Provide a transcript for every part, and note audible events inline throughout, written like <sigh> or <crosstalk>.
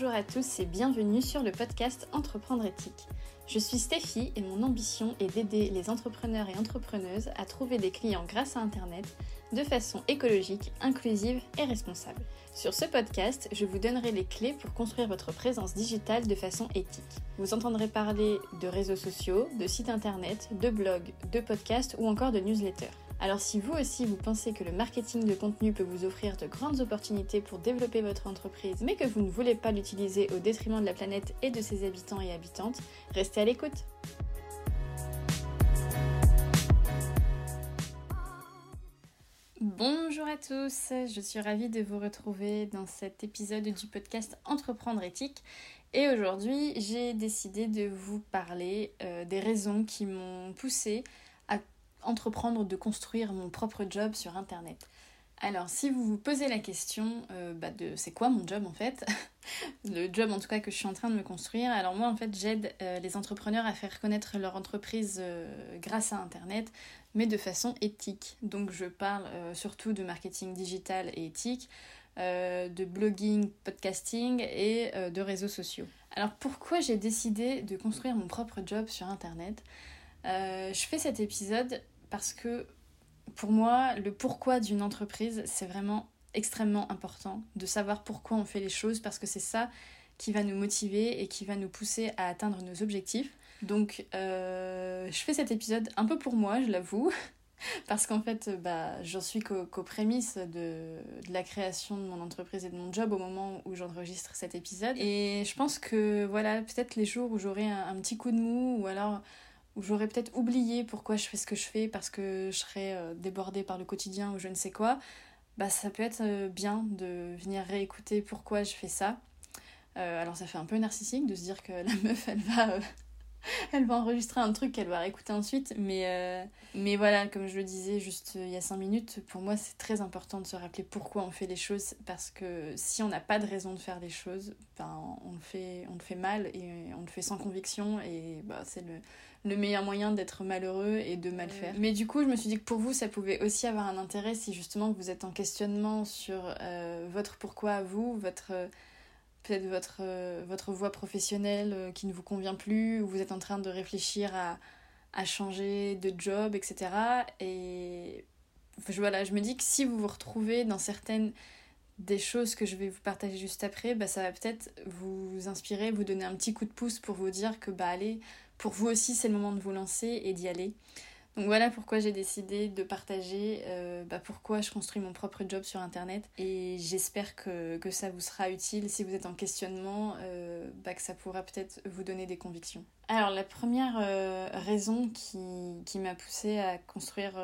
Bonjour à tous et bienvenue sur le podcast Entreprendre éthique. Je suis Stéphie et mon ambition est d'aider les entrepreneurs et entrepreneuses à trouver des clients grâce à Internet de façon écologique, inclusive et responsable. Sur ce podcast, je vous donnerai les clés pour construire votre présence digitale de façon éthique. Vous entendrez parler de réseaux sociaux, de sites internet, de blogs, de podcasts ou encore de newsletters. Alors si vous aussi vous pensez que le marketing de contenu peut vous offrir de grandes opportunités pour développer votre entreprise, mais que vous ne voulez pas l'utiliser au détriment de la planète et de ses habitants et habitantes, restez à l'écoute. Bonjour à tous, je suis ravie de vous retrouver dans cet épisode du podcast Entreprendre éthique. Et aujourd'hui, j'ai décidé de vous parler euh, des raisons qui m'ont poussé entreprendre de construire mon propre job sur Internet. Alors, si vous vous posez la question euh, bah, de c'est quoi mon job en fait, <laughs> le job en tout cas que je suis en train de me construire, alors moi en fait j'aide euh, les entrepreneurs à faire connaître leur entreprise euh, grâce à Internet, mais de façon éthique. Donc je parle surtout de marketing digital et éthique, de blogging, podcasting et de réseaux sociaux. Alors pourquoi j'ai décidé de construire mon propre job sur Internet? Je fais cet épisode parce que pour moi, le pourquoi d'une entreprise, c'est vraiment extrêmement important de savoir pourquoi on fait les choses parce que c'est ça qui va nous motiver et qui va nous pousser à atteindre nos objectifs. Donc, euh, je fais cet épisode un peu pour moi, je l'avoue, <laughs> parce qu'en fait, bah, j'en suis qu'aux prémices de, la création de mon entreprise et de mon job au moment où j'enregistre cet épisode. Et je pense que, voilà, peut-être les jours où j'aurai un, petit coup de mou ou alors où j'aurais peut-être oublié pourquoi je fais ce que je fais parce que je serais euh, débordée par le quotidien ou je ne sais quoi, bah ça peut être euh, bien de venir réécouter pourquoi je fais ça. Euh, alors ça fait un peu narcissique de se dire que la <laughs> meuf elle va <laughs> elle va enregistrer un truc qu'elle va réécouter ensuite. Mais, euh, mais voilà, comme je le disais juste euh, il y a 5 minutes, pour moi c'est très important de se rappeler pourquoi on fait les choses. Parce que si on n'a pas de raison de faire les choses, ben, on, le fait, on le fait mal et on le fait sans conviction. Et bah, c'est le, le meilleur moyen d'être malheureux et de mal faire. Mais du coup, je me suis dit que pour vous, ça pouvait aussi avoir un intérêt si justement vous êtes en questionnement sur euh, votre pourquoi à vous, votre peut-être votre, euh, votre voie professionnelle euh, qui ne vous convient plus, ou vous êtes en train de réfléchir à, changer de job, etc. Et voilà, je me dis que si vous vous retrouvez dans certaines des choses que je vais vous partager juste après, bah, ça va peut-être vous inspirer, vous donner un petit coup de pouce pour vous dire que bah allez, pour vous aussi c'est le moment de vous lancer et d'y aller. Donc voilà pourquoi j'ai décidé de partager euh, bah, pourquoi je construis mon propre job sur Internet. Et j'espère que, que, ça vous sera utile si vous êtes en questionnement, euh, bah, que ça pourra peut-être vous donner des convictions. Alors la première euh, raison qui, qui m'a poussée à construire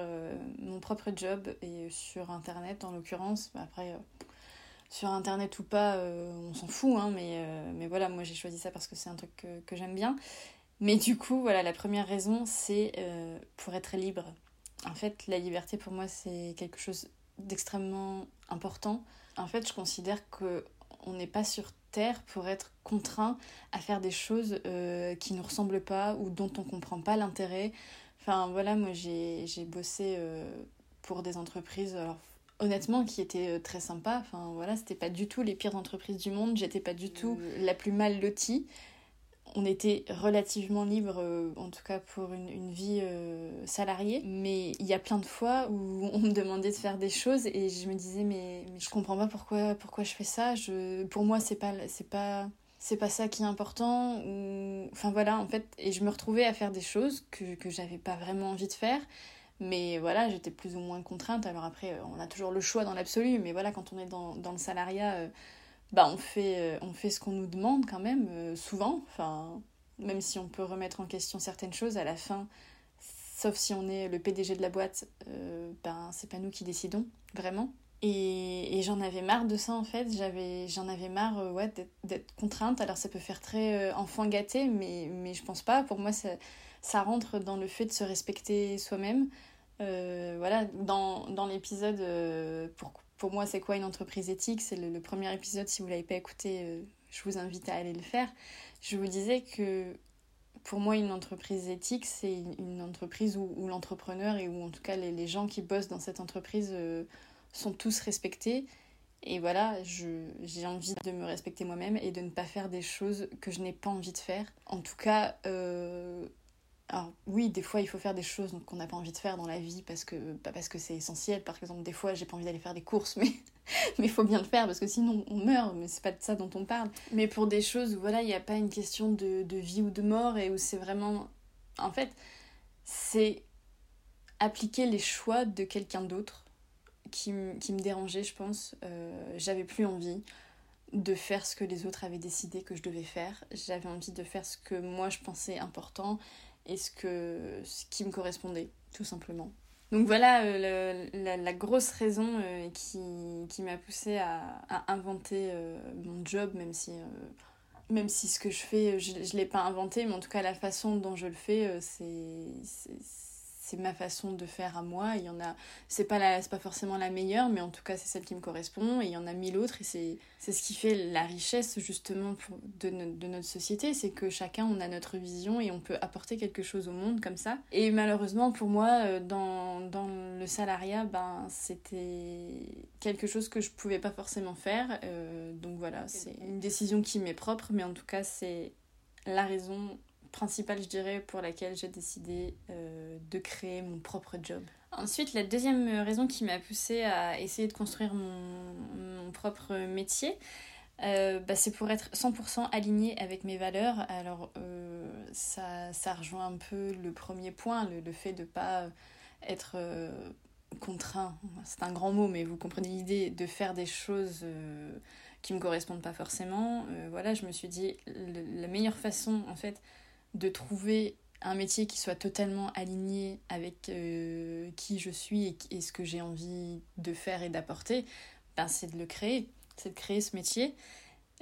mon propre job, et sur Internet en l'occurrence, bah, après sur internet ou pas, on s'en fout, hein, mais, mais voilà, moi j'ai choisi ça parce que c'est un truc que, que j'aime bien. Mais du coup, voilà, la première raison, c'est euh, pour être libre. En fait, la liberté pour moi, c'est quelque chose d'extrêmement important. En fait, je considère que on n'est pas sur Terre pour être contraint à faire des choses euh, qui ne nous ressemblent pas ou dont on ne comprend pas l'intérêt. Enfin, voilà, moi, j'ai bossé euh, pour des entreprises, alors, honnêtement, qui étaient très sympas. Enfin, voilà, c'était pas du tout les pires entreprises du monde. J'étais pas du tout la plus mal lotie on était relativement libre, euh, en tout cas pour une, une vie euh, salariée. Mais il y a plein de fois où on me demandait de faire des choses et je me disais mais, mais je comprends pas pourquoi, pourquoi je fais ça. Je, pour moi c'est pas c'est pas c'est pas ça qui est important ou enfin voilà en fait et je me retrouvais à faire des choses que que j'avais pas vraiment envie de faire. Mais voilà, j'étais plus ou moins contrainte. Alors après, on a toujours le choix dans l'absolu, mais voilà, quand on est dans, dans le salariat, euh, bah on fait, euh, on fait ce qu'on nous demande quand même, euh, souvent. Enfin, même si on peut remettre en question certaines choses, à la fin, sauf si on est le PDG de la boîte, euh, ben c'est pas nous qui décidons, vraiment. Et, et j'en avais marre de ça en fait, j'avais, j'en avais marre ouais, d'être contrainte. Alors ça peut faire très enfant gâté, mais, mais je pense pas. Pour moi, ça, ça rentre dans le fait de se respecter soi-même. voilà, dans, dans l'épisode pour, pour moi, c'est quoi une entreprise éthique? C'est le, premier épisode. Si vous ne l'avez pas écouté, euh, je vous invite à aller le faire. Je vous disais que pour moi, une entreprise éthique, c'est une entreprise où, l'entrepreneur et où en tout cas les, gens qui bossent dans cette entreprise euh, sont tous respectés Et voilà, j'ai envie de me respecter moi-même et de ne pas faire des choses que je n'ai pas envie de faire. En tout cas, euh, alors oui, des fois il faut faire des choses qu'on n'a pas envie de faire dans la vie parce que pas parce que c'est essentiel. Par exemple, des fois j'ai pas envie d'aller faire des courses, mais <laughs> mais il faut bien le faire parce que sinon on meurt. Mais c'est pas de ça dont on parle. Mais pour des choses où voilà, il n'y a pas une question de, de vie ou de mort et où c'est vraiment, en fait, c'est appliquer les choix de quelqu'un d'autre qui, qui, me dérangeait, je pense. Euh, j'avais plus envie de faire ce que les autres avaient décidé que je devais faire. J'avais envie de faire ce que moi je pensais important et ce, que, ce qui me correspondait, tout simplement. Donc voilà euh, la, grosse raison euh, qui, qui m'a poussée à, à inventer euh, mon job, même si, même si ce que je fais, je ne l'ai pas inventé, mais en tout cas la façon dont je le fais, c'est c'est ma façon de faire à moi. Il y en a, c'est pas la, c'est pas forcément la meilleure, mais en tout cas c'est celle qui me correspond. Et il y en a mille autres, et c'est, c'est ce qui fait la richesse justement pour, de, de notre société, c'est que chacun on a notre vision et on peut apporter quelque chose au monde comme ça. Et malheureusement pour moi, euh, dans, dans le salariat, ben c'était quelque chose que je pouvais pas forcément faire. Euh, donc voilà, c'est une décision qui m'est propre, mais en tout cas c'est la raison principale, je dirais, pour laquelle j'ai décidé euh, de créer mon propre job. Ensuite, la deuxième raison qui m'a poussée à essayer de construire mon, propre métier, euh, bah, c'est pour être 100% alignée avec mes valeurs. Alors, euh, ça, ça rejoint un peu le premier point, le, fait de ne pas être contraint, c'est un grand mot, mais vous comprenez l'idée de faire des choses qui me correspondent pas forcément. voilà, je me suis dit, la meilleure façon, en fait, de trouver un métier qui soit totalement aligné avec euh, qui je suis et, ce que j'ai envie de faire et d'apporter, ben c'est de le créer, c'est de créer ce métier.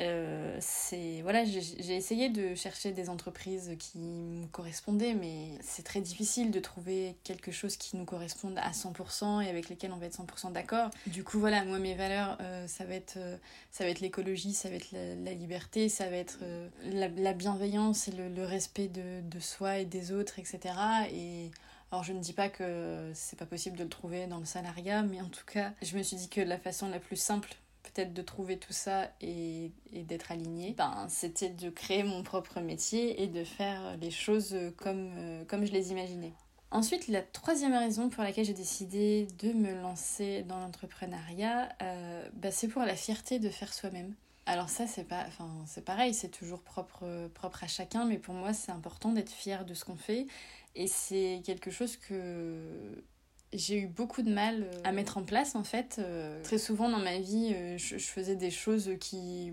Euh, c'est voilà j'ai essayé de chercher des entreprises qui me correspondaient mais c'est très difficile de trouver quelque chose qui nous corresponde à 100% et avec lesquels on va être 100% d'accord. Du coup voilà moi mes valeurs euh, ça va être euh, ça va être l'écologie ça va être la, liberté ça va être la, bienveillance et le, respect de, de, soi et des autres etc et alors je ne dis pas que c'est pas possible de le trouver dans le salariat mais en tout cas je me suis dit que la façon la plus simple peut-être de trouver tout ça et, d'être aligné, ben, c'était de créer mon propre métier et de faire les choses comme, euh, comme je les imaginais. Ensuite, la troisième raison pour laquelle j'ai décidé de me lancer dans l'entrepreneuriat, euh, ben, c'est pour la fierté de faire soi-même. Alors ça, c'est pas, enfin, c'est pareil, c'est toujours propre, propre à chacun, mais pour moi, c'est important d'être fier de ce qu'on fait. Et c'est quelque chose que j'ai eu beaucoup de mal euh, à mettre en place en fait. Euh, très souvent dans ma vie, euh, je, faisais des choses qui,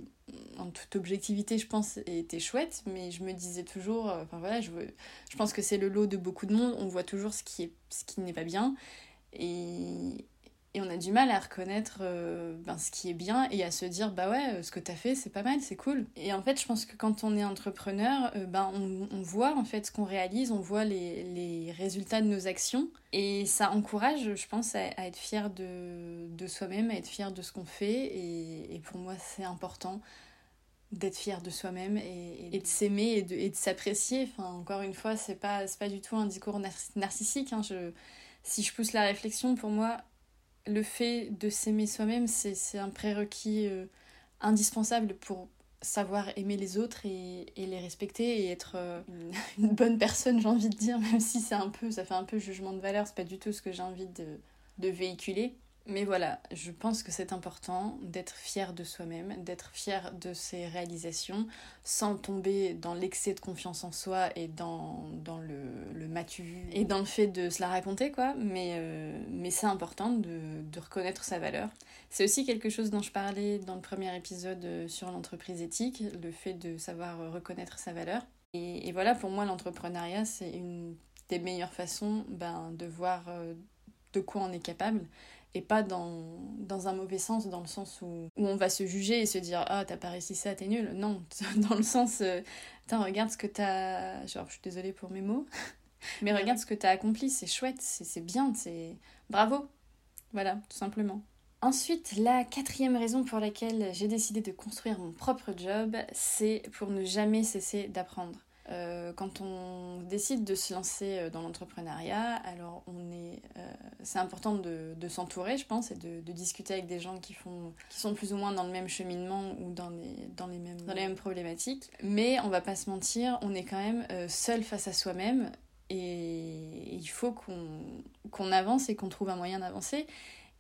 en toute objectivité, je pense, étaient chouettes, mais je me disais toujours, enfin voilà, je, je pense que c'est le lot de beaucoup de monde, on voit toujours ce qui, est, ce qui n'est pas bien. Et, et on a du mal à reconnaître euh, ben, ce qui est bien et à se dire, bah ouais, euh, ce que t'as fait, c'est pas mal, c'est cool. Et en fait, je pense que quand on est entrepreneur, euh, ben, on, voit en fait ce qu'on réalise, on voit les, les, résultats de nos actions. Et ça encourage, je pense, à, être fier de, de soi-même, à être fier de ce qu'on fait. Et, pour moi, c'est important d'être fier de soi-même et, et, de s'aimer et de, et de s'apprécier. Enfin, encore une fois, c'est pas, pas du tout un discours narcissique. Hein. Je, si je pousse la réflexion, pour moi, le fait de s'aimer soi-même, c'est un prérequis euh, indispensable pour savoir aimer les autres et, les respecter et être euh, <laughs> une, bonne personne, j'ai envie de dire, même si c'est un peu, ça fait un peu jugement de valeur, c'est pas du tout ce que j'ai envie de véhiculer. Mais voilà, je pense que c'est important d'être fier de soi-même, d'être fier de ses réalisations, sans tomber dans l'excès de confiance en soi et dans, dans le, le matu et dans le fait de se la raconter, quoi. Mais, euh, mais c'est important de, de, reconnaître sa valeur. C'est aussi quelque chose dont je parlais dans le premier épisode euh, sur l'entreprise éthique, le fait de savoir reconnaître sa valeur. Et, et voilà, pour moi, l'entrepreneuriat, c'est une des meilleures façons ben, de voir euh, de quoi on est capable et pas dans, dans un mauvais sens, dans le sens où, où on va se juger et se dire Ah, t'as pas réussi ça, t'es nul. Non, <laughs> dans le sens euh, regarde ce que t'as. Genre, je suis désolée pour mes mots, <laughs> mais regarde ce que t'as accompli, c'est chouette, c'est bien, c'est. Bravo Voilà, tout simplement. Ensuite, la quatrième raison pour laquelle j'ai décidé de construire mon propre job, c'est pour ne jamais cesser d'apprendre. Euh, quand on décide de se lancer euh, dans l'entrepreneuriat, alors on est, euh, c'est important de, de s'entourer, je pense, et de, de, discuter avec des gens qui, font, qui sont plus ou moins dans le même cheminement ou dans les, dans les, mêmes, dans les mêmes problématiques. Mais on va pas se mentir, on est quand même seul face à soi-même et il faut qu'on qu'on avance et qu'on trouve un moyen d'avancer.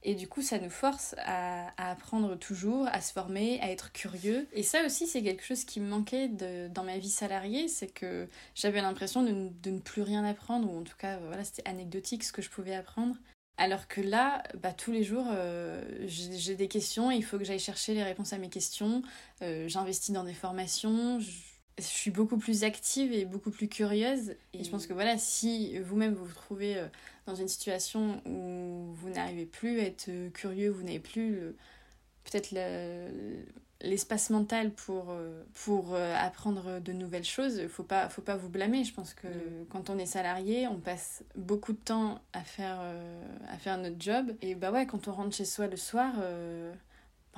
Et du coup, ça nous force à, apprendre toujours, à se former, à être curieux. Et ça aussi, c'est quelque chose qui me manquait dans ma vie salariée, c'est que j'avais l'impression de, ne plus rien apprendre, ou en tout cas, voilà, c'était anecdotique ce que je pouvais apprendre. Alors que là, bah, tous les jours, euh, j'ai des questions, il faut que j'aille chercher les réponses à mes questions. Euh, J'investis dans des formations, je suis beaucoup plus active et beaucoup plus curieuse. Et je pense que voilà, si vous-même vous vous trouvez euh, dans une situation où vous n'arrivez plus à être euh, curieux, vous n'avez plus peut-être l'espace mental pour, euh, pour apprendre de nouvelles choses, faut pas, faut pas vous blâmer. Je pense que mm. quand on est salarié, on passe beaucoup de temps à faire, à faire notre job. Et bah ouais, quand on rentre chez soi le soir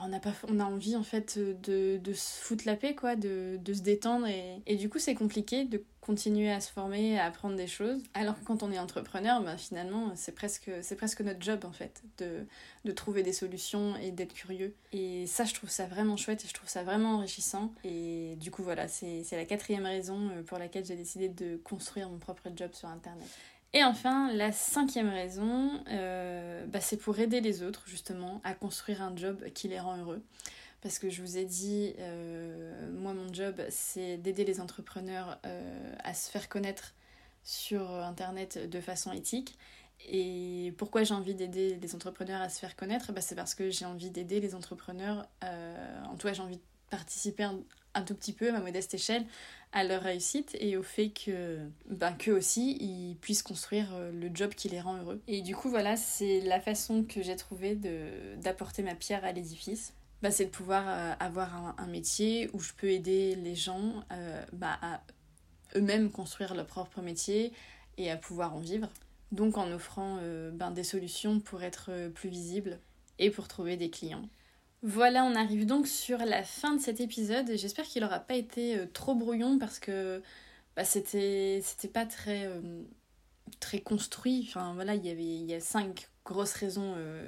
on a, pas, on a envie en fait de, de se foutre la paix, quoi, de, de se détendre. Et, et du coup, c'est compliqué de continuer à se former, à apprendre des choses. Alors que quand on est entrepreneur, ben, finalement, c'est presque, c'est presque notre job en fait, de, de trouver des solutions et d'être curieux. Et ça, je trouve ça vraiment chouette et je trouve ça vraiment enrichissant. Et du coup, voilà, c'est la quatrième raison euh, pour laquelle j'ai décidé de construire mon propre job sur Internet. Et enfin, la cinquième raison, euh, bah, c'est pour aider les autres justement à construire un job qui les rend heureux. Parce que je vous ai dit, euh, moi mon job, c'est d'aider les entrepreneurs euh, à se faire connaître sur Internet de façon éthique. Et pourquoi j'ai envie d'aider les entrepreneurs à se faire connaître? Bah, C'est parce que j'ai envie d'aider les entrepreneurs, en tout cas j'ai envie de participer un tout petit peu à ma modeste échelle à leur réussite et au fait que ben, qu'eux aussi ils puissent construire euh, le job qui les rend heureux. Et du coup voilà, c'est la façon que j'ai trouvé d'apporter ma pierre à l'édifice. Bah, c'est de pouvoir euh, avoir un, métier où je peux aider les gens euh, bah, à eux-mêmes construire leur propre métier et à pouvoir en vivre. Donc en offrant ben, des solutions pour être plus visible et pour trouver des clients. Voilà, on arrive donc sur la fin de cet épisode. J'espère qu'il n'aura pas été euh, trop brouillon parce que bah, c'était pas très, euh, très construit. Enfin voilà, il y avait a cinq grosses raisons euh,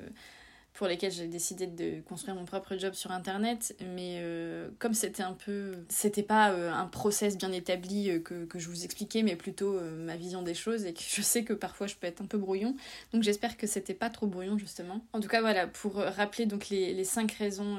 pour lesquelles j'ai décidé de construire mon propre job sur internet mais euh, comme c'était un peu c'était pas euh, un process bien établi euh, que, je vous expliquais mais plutôt ma vision des choses et que je sais que parfois je peux être un peu brouillon. Donc j'espère que c'était pas trop brouillon justement. En tout cas voilà pour rappeler donc les, cinq raisons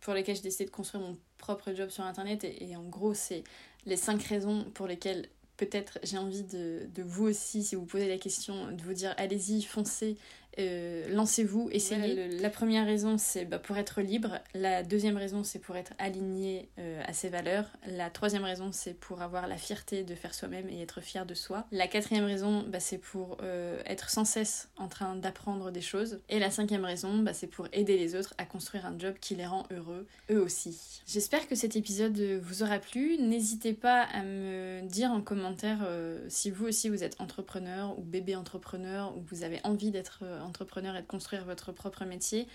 pour lesquelles j'ai décidé de construire mon propre job sur internet et, et en gros c'est les cinq raisons pour lesquelles peut-être j'ai envie de, vous aussi, si vous posez la question, de vous dire allez-y, foncez, euh, lancez-vous, essayez. la première raison, c'est bah, pour être libre. La deuxième raison, c'est pour être aligné euh, à ses valeurs. La troisième raison, c'est pour avoir la fierté de faire soi-même et être fier de soi. La quatrième raison, bah, c'est pour euh, être sans cesse en train d'apprendre des choses. Et la cinquième raison, bah, c'est pour aider les autres à construire un job qui les rend heureux, eux aussi. J'espère que cet épisode vous aura plu. N'hésitez pas à me dire en commentaire si vous aussi vous êtes entrepreneur ou bébé entrepreneur ou vous avez envie d'être entrepreneur et de construire votre propre métier.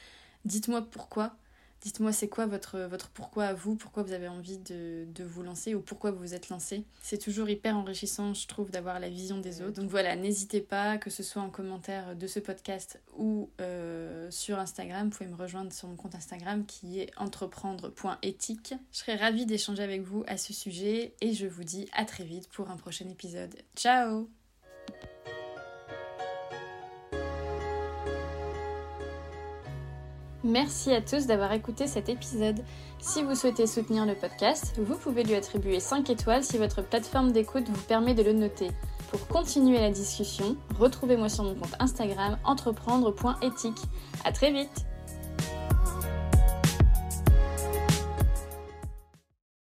Dites-moi pourquoi. Dites-moi c'est quoi votre, pourquoi à vous, pourquoi vous avez envie de, vous lancer ou pourquoi vous vous êtes lancé? C'est toujours hyper enrichissant, je trouve, d'avoir la vision des autres. Donc voilà, n'hésitez pas, que ce soit en commentaire de ce podcast ou euh, sur Instagram, vous pouvez me rejoindre sur mon compte Instagram qui est entreprendre.éthique. Je serai ravie d'échanger avec vous à ce sujet et je vous dis à très vite pour un prochain épisode. Ciao Merci à tous d'avoir écouté cet épisode. Si vous souhaitez soutenir le podcast, vous pouvez lui attribuer 5 étoiles si votre plateforme d'écoute vous permet de le noter. Pour continuer la discussion, retrouvez-moi sur mon compte Instagram entreprendre.éthique. À très vite